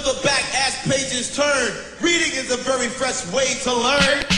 the back as pages turn. Reading is a very fresh way to learn.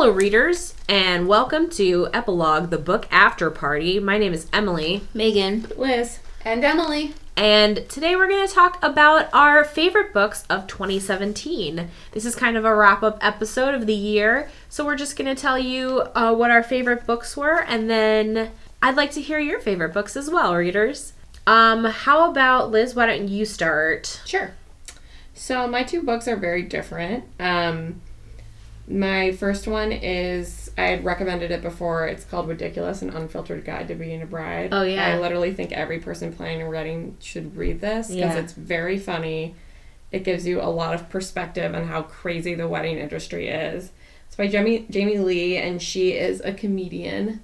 Hello, readers, and welcome to Epilogue, the book after party. My name is Emily, Megan. Liz and Emily. and today we're going to talk about our favorite books of 2017. This is kind of a wrap up episode of the year, so we're just going to tell you uh, what our favorite books were, and then I'd like to hear your favorite books as well, readers. Um, how about Liz? Why don't you start? Sure. So my two books are very different. Um, my first one is I had recommended it before. It's called Ridiculous: An Unfiltered Guide to Being a Bride. Oh, yeah. I literally think every person planning a wedding should read this because Yeah. it's very funny. It gives you a lot of perspective on how crazy the wedding industry is. It's by Jamie Jamie Lee, and she is a comedian.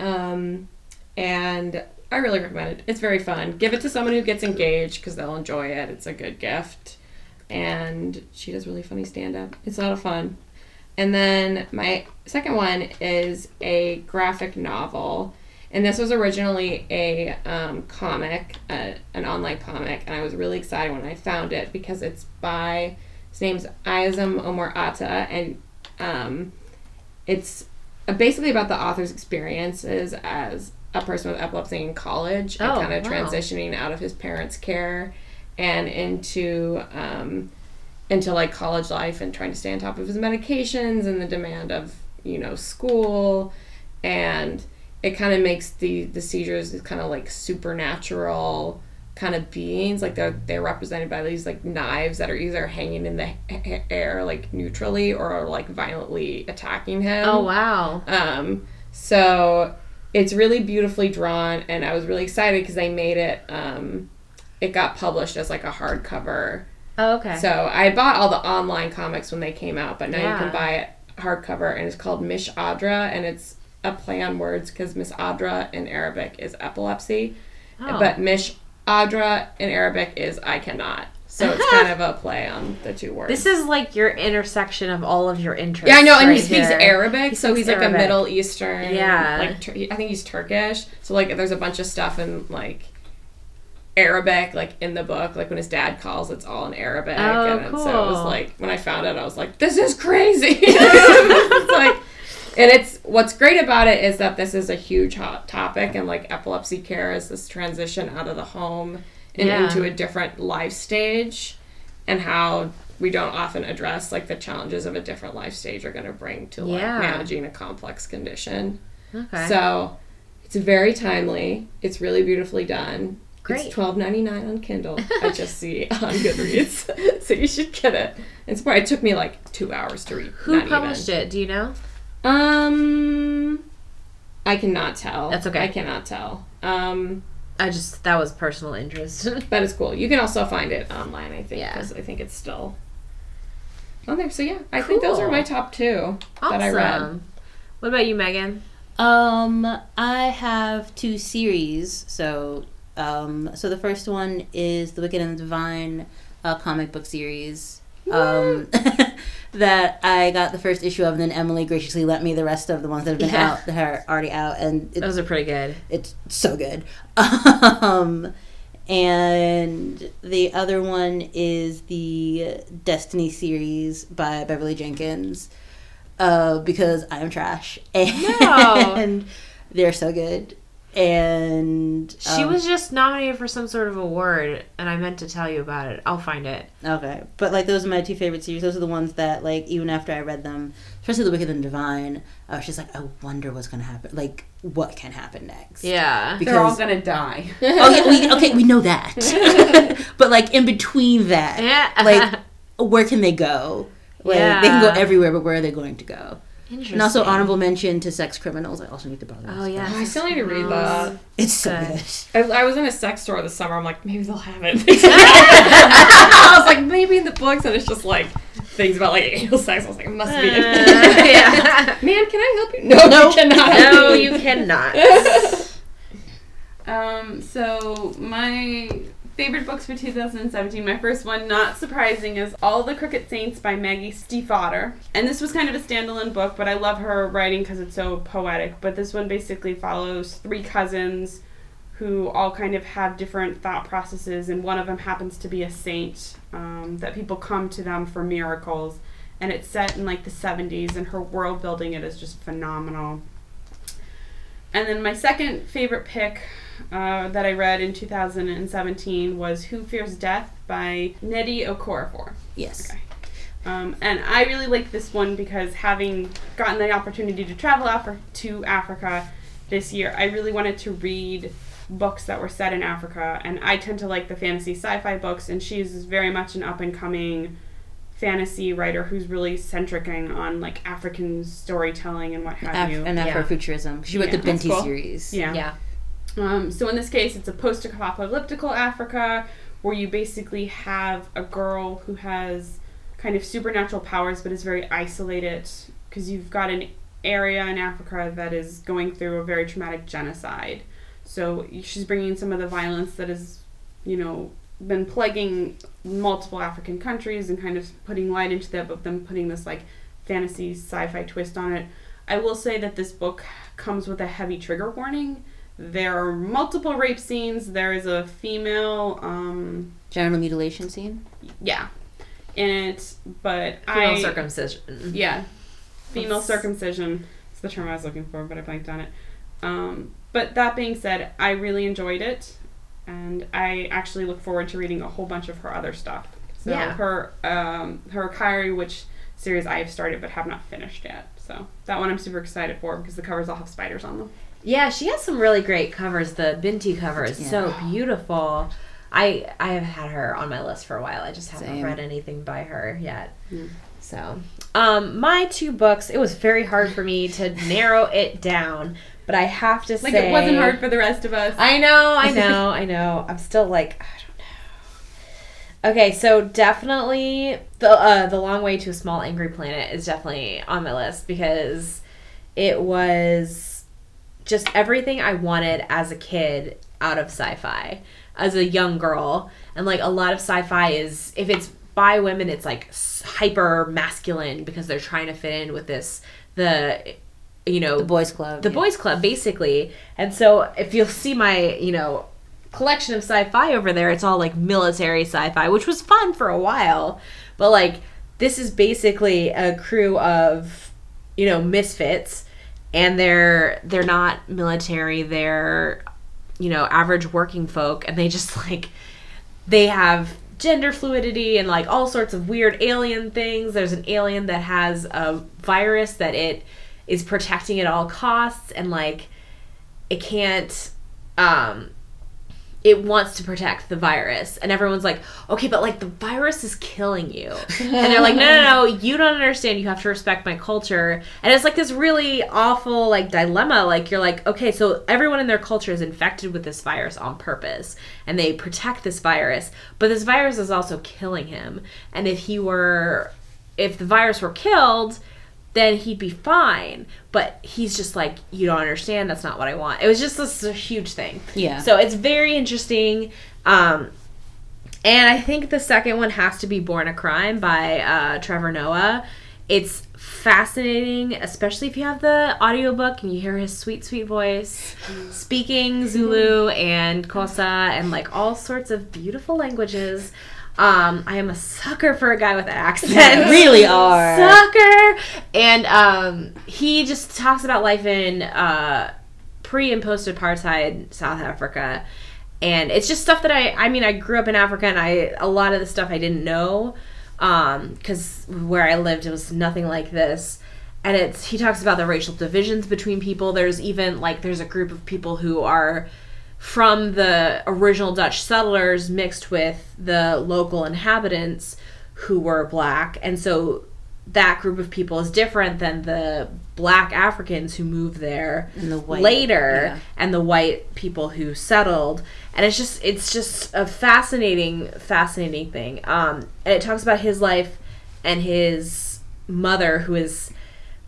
Um, and I really recommend it. It's very fun. Give it to someone who gets engaged because they'll enjoy it. It's a good gift. And she does really funny stand up. It's a lot of fun. And then my second one is a graphic novel. And this was originally a um, comic, uh, an online comic. And I was really excited when I found it because it's by, his name's Iasmin Omar Ata. And um, it's basically about the author's experiences as a person with epilepsy in college and Oh, kind of wow. transitioning out of his parents' care and into um, into like college life and trying to stay on top of his medications and the demand of you know school and it kind of makes the the seizures kind of like supernatural kind of beings like they're they're represented by these like knives that are either hanging in the air like neutrally or like violently attacking him Oh, wow. um, so it's really beautifully drawn, and I was really excited because they made it. Um, it got published as like a hardcover. Oh, okay. So I bought all the online comics when they came out, but now you can buy it hardcover, and it's called Mish Adra, and it's a play on words because Miss Adra in Arabic is epilepsy, Oh. but Mish Adra in Arabic is I cannot. So it's kind of a play on the two words. This is like your intersection of all of your interests. Yeah, I know, and he speaks here. Arabic, so speaks he's like Arabic. a Middle Eastern. Yeah. like I think he's Turkish. So like, there's a bunch of stuff in like Arabic, like in the book. Like when his dad calls, it's all in Arabic. Oh, and so it was like when I found it, I was like, this is crazy. it's like, and it's what's great about it is that this is a huge hot topic, and like epilepsy care is this transition out of the home and Yeah. into a different life stage, and how we don't often address like the challenges of a different life stage are going to bring to like Yeah. managing a complex condition. Okay. So it's very timely. It's really beautifully done. Great. It's twelve ninety nine on Kindle. I just see on Goodreads, so you should get it. It's probably it took me like two hours to read. Who published it? Do you know? Um, I cannot tell. That's okay. I cannot tell. Um, I just that was personal interest. but it's cool. You can also find it online. I think Yeah. because I think it's still on there. So yeah, I think those are my top two awesome. that I read. What about you, Megan? Um, I have two series. So, um, so the first one is the Wicked and the Divine uh, comic book series. Um, that I got the first issue of, and then Emily graciously lent me the rest of the ones that have been Yeah. out that are already out, and it, Those are pretty good. it's so good. Um, and the other one is the Destiny series by Beverly Jenkins. Uh, because I am trash, and they're so good. And She um, was just nominated for some sort of award, and I meant to tell you about it. I'll find it. okay, but like those are my two favorite series. Those are the ones that like even after I read them, especially the Wicked and Divine, I was just like, I wonder what's gonna happen. Like, what can happen next? Yeah. because They're all gonna die. oh yeah, we, okay, we know that. but like in between that, Yeah. like where can they go? Like they can go everywhere, but where are they going to go? Interesting. And also honorable mention to sex criminals. I also need to borrow. Oh this. yeah. I still need to read that. it's so Okay. good. I, I was in a sex store this summer. I'm like, maybe they'll have it. I was like, maybe in the books, and it's just like things about like anal sex. I was like, it must be. Uh, yeah. Man, can I help you? No, No. you cannot. No, you cannot. Um, so my favorite books for 2017, my first one, not surprising, is All the Crooked Saints by Maggie Stiefvater. And this was kind of a standalone book, but I love her writing because it's so poetic. But this one basically follows three cousins who all kind of have different thought processes, and one of them happens to be a saint um, that people come to them for miracles. And it's set in like the 70s, and her world building it is just phenomenal. And then my second favorite pick uh, that I read in 2017 was Who Fears Death by Nnedi Okorafor. Yes. Okay. Um, and I really like this one because having gotten the opportunity to travel Afri- to Africa this year, I really wanted to read books that were set in Africa. And I tend to like the fantasy sci fi books, and she's very much an up and coming fantasy writer who's really centricing on like African storytelling and what have Af- you. and Yeah. Afrofuturism. She wrote Yeah, the Binti cool. series. yeah. yeah. Um, so in this case, it's a post-apocalyptical Africa where you basically have a girl who has kind of supernatural powers, but is very isolated because you've got an area in Africa that is going through a very traumatic genocide. So she's bringing some of the violence that has, you know, been plaguing multiple African countries and kind of putting light into that, but then putting this like fantasy sci-fi twist on it. I will say that this book comes with a heavy trigger warning. There are multiple rape scenes. There is a female, um, Genital mutilation scene. yeah, in it, but Female I circumcision. yeah, female That's- circumcision is the term I was looking for, but I blanked on it. Um, but that being said, I really enjoyed it, and I actually look forward to reading a whole bunch of her other stuff. So Yeah. her um, her Akata Witch series I have started but have not finished yet. So that one I'm super excited for because the covers all have spiders on them. Yeah, she has some really great covers. The Binti cover is so beautiful. I I have had her on my list for a while. I just haven't Same. read anything by her yet. Mm. So, um, my two books. It was very hard for me to narrow it down, but I have to Like say like it wasn't hard for the rest of us. I know, I know, I know. I'm still like, I don't know. Okay, so definitely the uh, the long way to a small angry planet is definitely on my list because it was just everything I wanted as a kid out of sci-fi as a young girl, and like a lot of sci-fi is if it's by women, it's like hyper masculine because they're trying to fit in with this the you know The boys' club. the yeah. boys club basically and so if you'll see my you know collection of sci-fi over there it's all like military sci-fi which was fun for a while but like this is basically a crew of you know misfits and they're they're not military they're you know average working folk and they just like they have gender fluidity and like all sorts of weird alien things. There's an alien that has a virus that it is protecting at all costs and like it can't um it wants to protect the virus. And everyone's like okay but like the virus is killing you. And they're like no no no you don't understand. You have to respect my culture. And it's like this really awful like dilemma. Like you're like okay so everyone in their culture is infected with this virus on purpose and they protect this virus but this virus is also killing him. And if he were if the virus were killed then he'd be fine. But he's just like, you don't understand. That's not what I want. It was just this huge thing. Yeah. So it's very interesting. Um, and I think the second one has to be Born a Crime by uh, Trevor Noah. It's fascinating, especially if you have the audiobook and you hear his sweet, sweet voice speaking Zulu and Xhosa and like all sorts of beautiful languages. Um, I am a sucker for a guy with an accent. really are. Sucker! And um, he just talks about life in uh, pre and post apartheid South Africa. And it's just stuff that I, I mean, I grew up in Africa and I, a lot of the stuff I didn't know because where I lived, it was nothing like this. And it's, he talks about the racial divisions between people. There's even like, there's a group of people who are from the original Dutch settlers mixed with the local inhabitants who were black. And so that group of people is different than the black Africans who moved there And the white- later yeah. and the white people who settled. And it's just it's just a fascinating fascinating thing. Um and it talks about his life and his mother, who is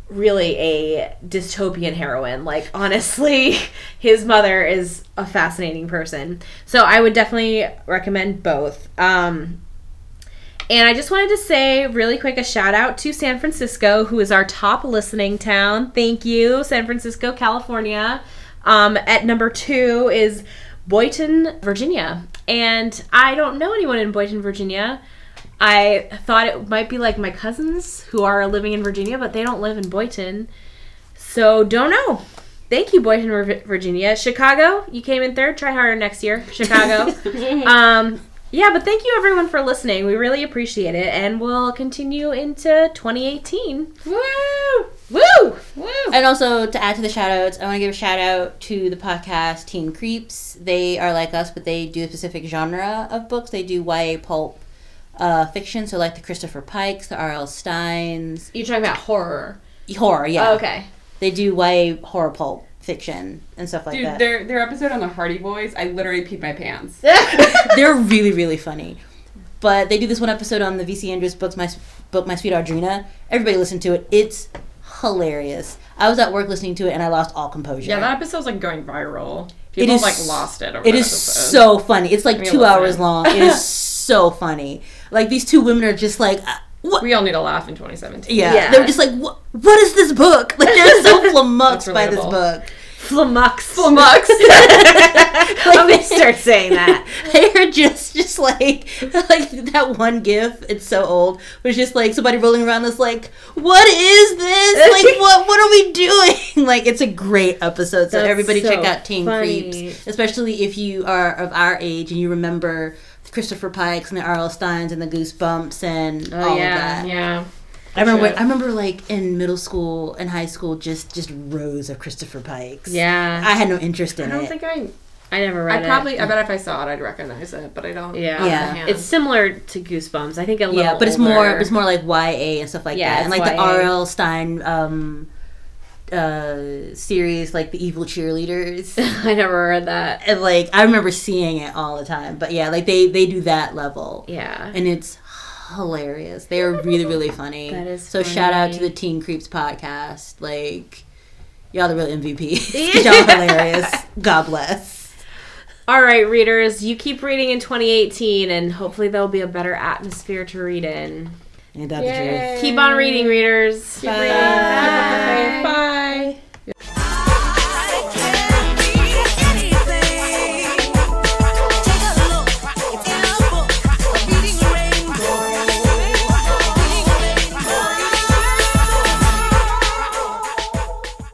really a dystopian heroine. Like, honestly, his mother is a fascinating person. So, I would definitely recommend both. Um, and I just wanted to say really quick a shout out to San Francisco, who is our top listening town. Thank you, San Francisco, California. Um, at number two is Boydton, Virginia. And I don't know anyone in Boydton, Virginia. I thought it might be like my cousins who are living in Virginia, but they don't live in Boydton. So don't know. Thank you, Boydton, Virginia. Chicago, you came in third. Try harder next year, Chicago. um, yeah, but thank you everyone for listening. We really appreciate it, and we'll continue into 2018. Woo! Woo! Woo! And also to add to the shout outs, I want to give a shout out to the podcast Teen Creeps. They are like us, but they do a specific genre of books. They do YA pulp uh, fiction, so like the Christopher Pikes, the R.L. Steins, You're talking about horror. horror, yeah. Oh, okay. They do YA horror pulp fiction and stuff like Dude, that. their their episode on the Hardy Boys, I literally peed my pants. They're really, really funny. But they do this one episode on the VC Andrews books, my book, My Sweet Audrina. Everybody listen to it. It's hilarious. I was at work listening to it and I lost all composure. Yeah, that episode's like going viral. It People is like lost it over It that is episode. so funny. It's like mean, two listen. hours long. It is so funny. Like these two women are just like, uh, what? We all need a laugh in 2017. Yeah, Yeah. they were just like, what? What is this book? Like they're so flummoxed by this book. Flumux. Flummox. I'm gonna start saying that. They're just, just like, like that one GIF. It's so old. But it's just like somebody rolling around this, like, what is this? Like, what, what are we doing? Like, it's a great episode. So That's everybody check out Teen funny. Creeps, especially if you are of our age and you remember Christopher Pikes and the R.L. Steins and the Goosebumps and Oh, all yeah, of that. yeah. I remember. should. I remember, like in middle school and high school, just just rows of Christopher Pikes. Yeah. I had no interest in it. I don't it. think I. I never read I it. probably. I bet if I saw it, I'd recognize it, but I don't. Yeah. Yeah. It's similar to Goosebumps. I think a little. yeah, but it's more it's more like YA and stuff like Yeah, that, and it's like the R.L. Stein um, uh, series, like the evil cheerleaders. I never read that. and like I remember seeing it all the time, but yeah, like they they do that level, Yeah. and it's hilarious. They are really really funny. That is so. Shout out to the Teen Creeps podcast. Like y'all the real MVP. y'all hilarious. God bless. All right, readers, you keep reading in 2018, and hopefully there'll be a better atmosphere to read in. And that's Keep on reading, readers. Keep Bye. reading. Bye. Bye. Bye.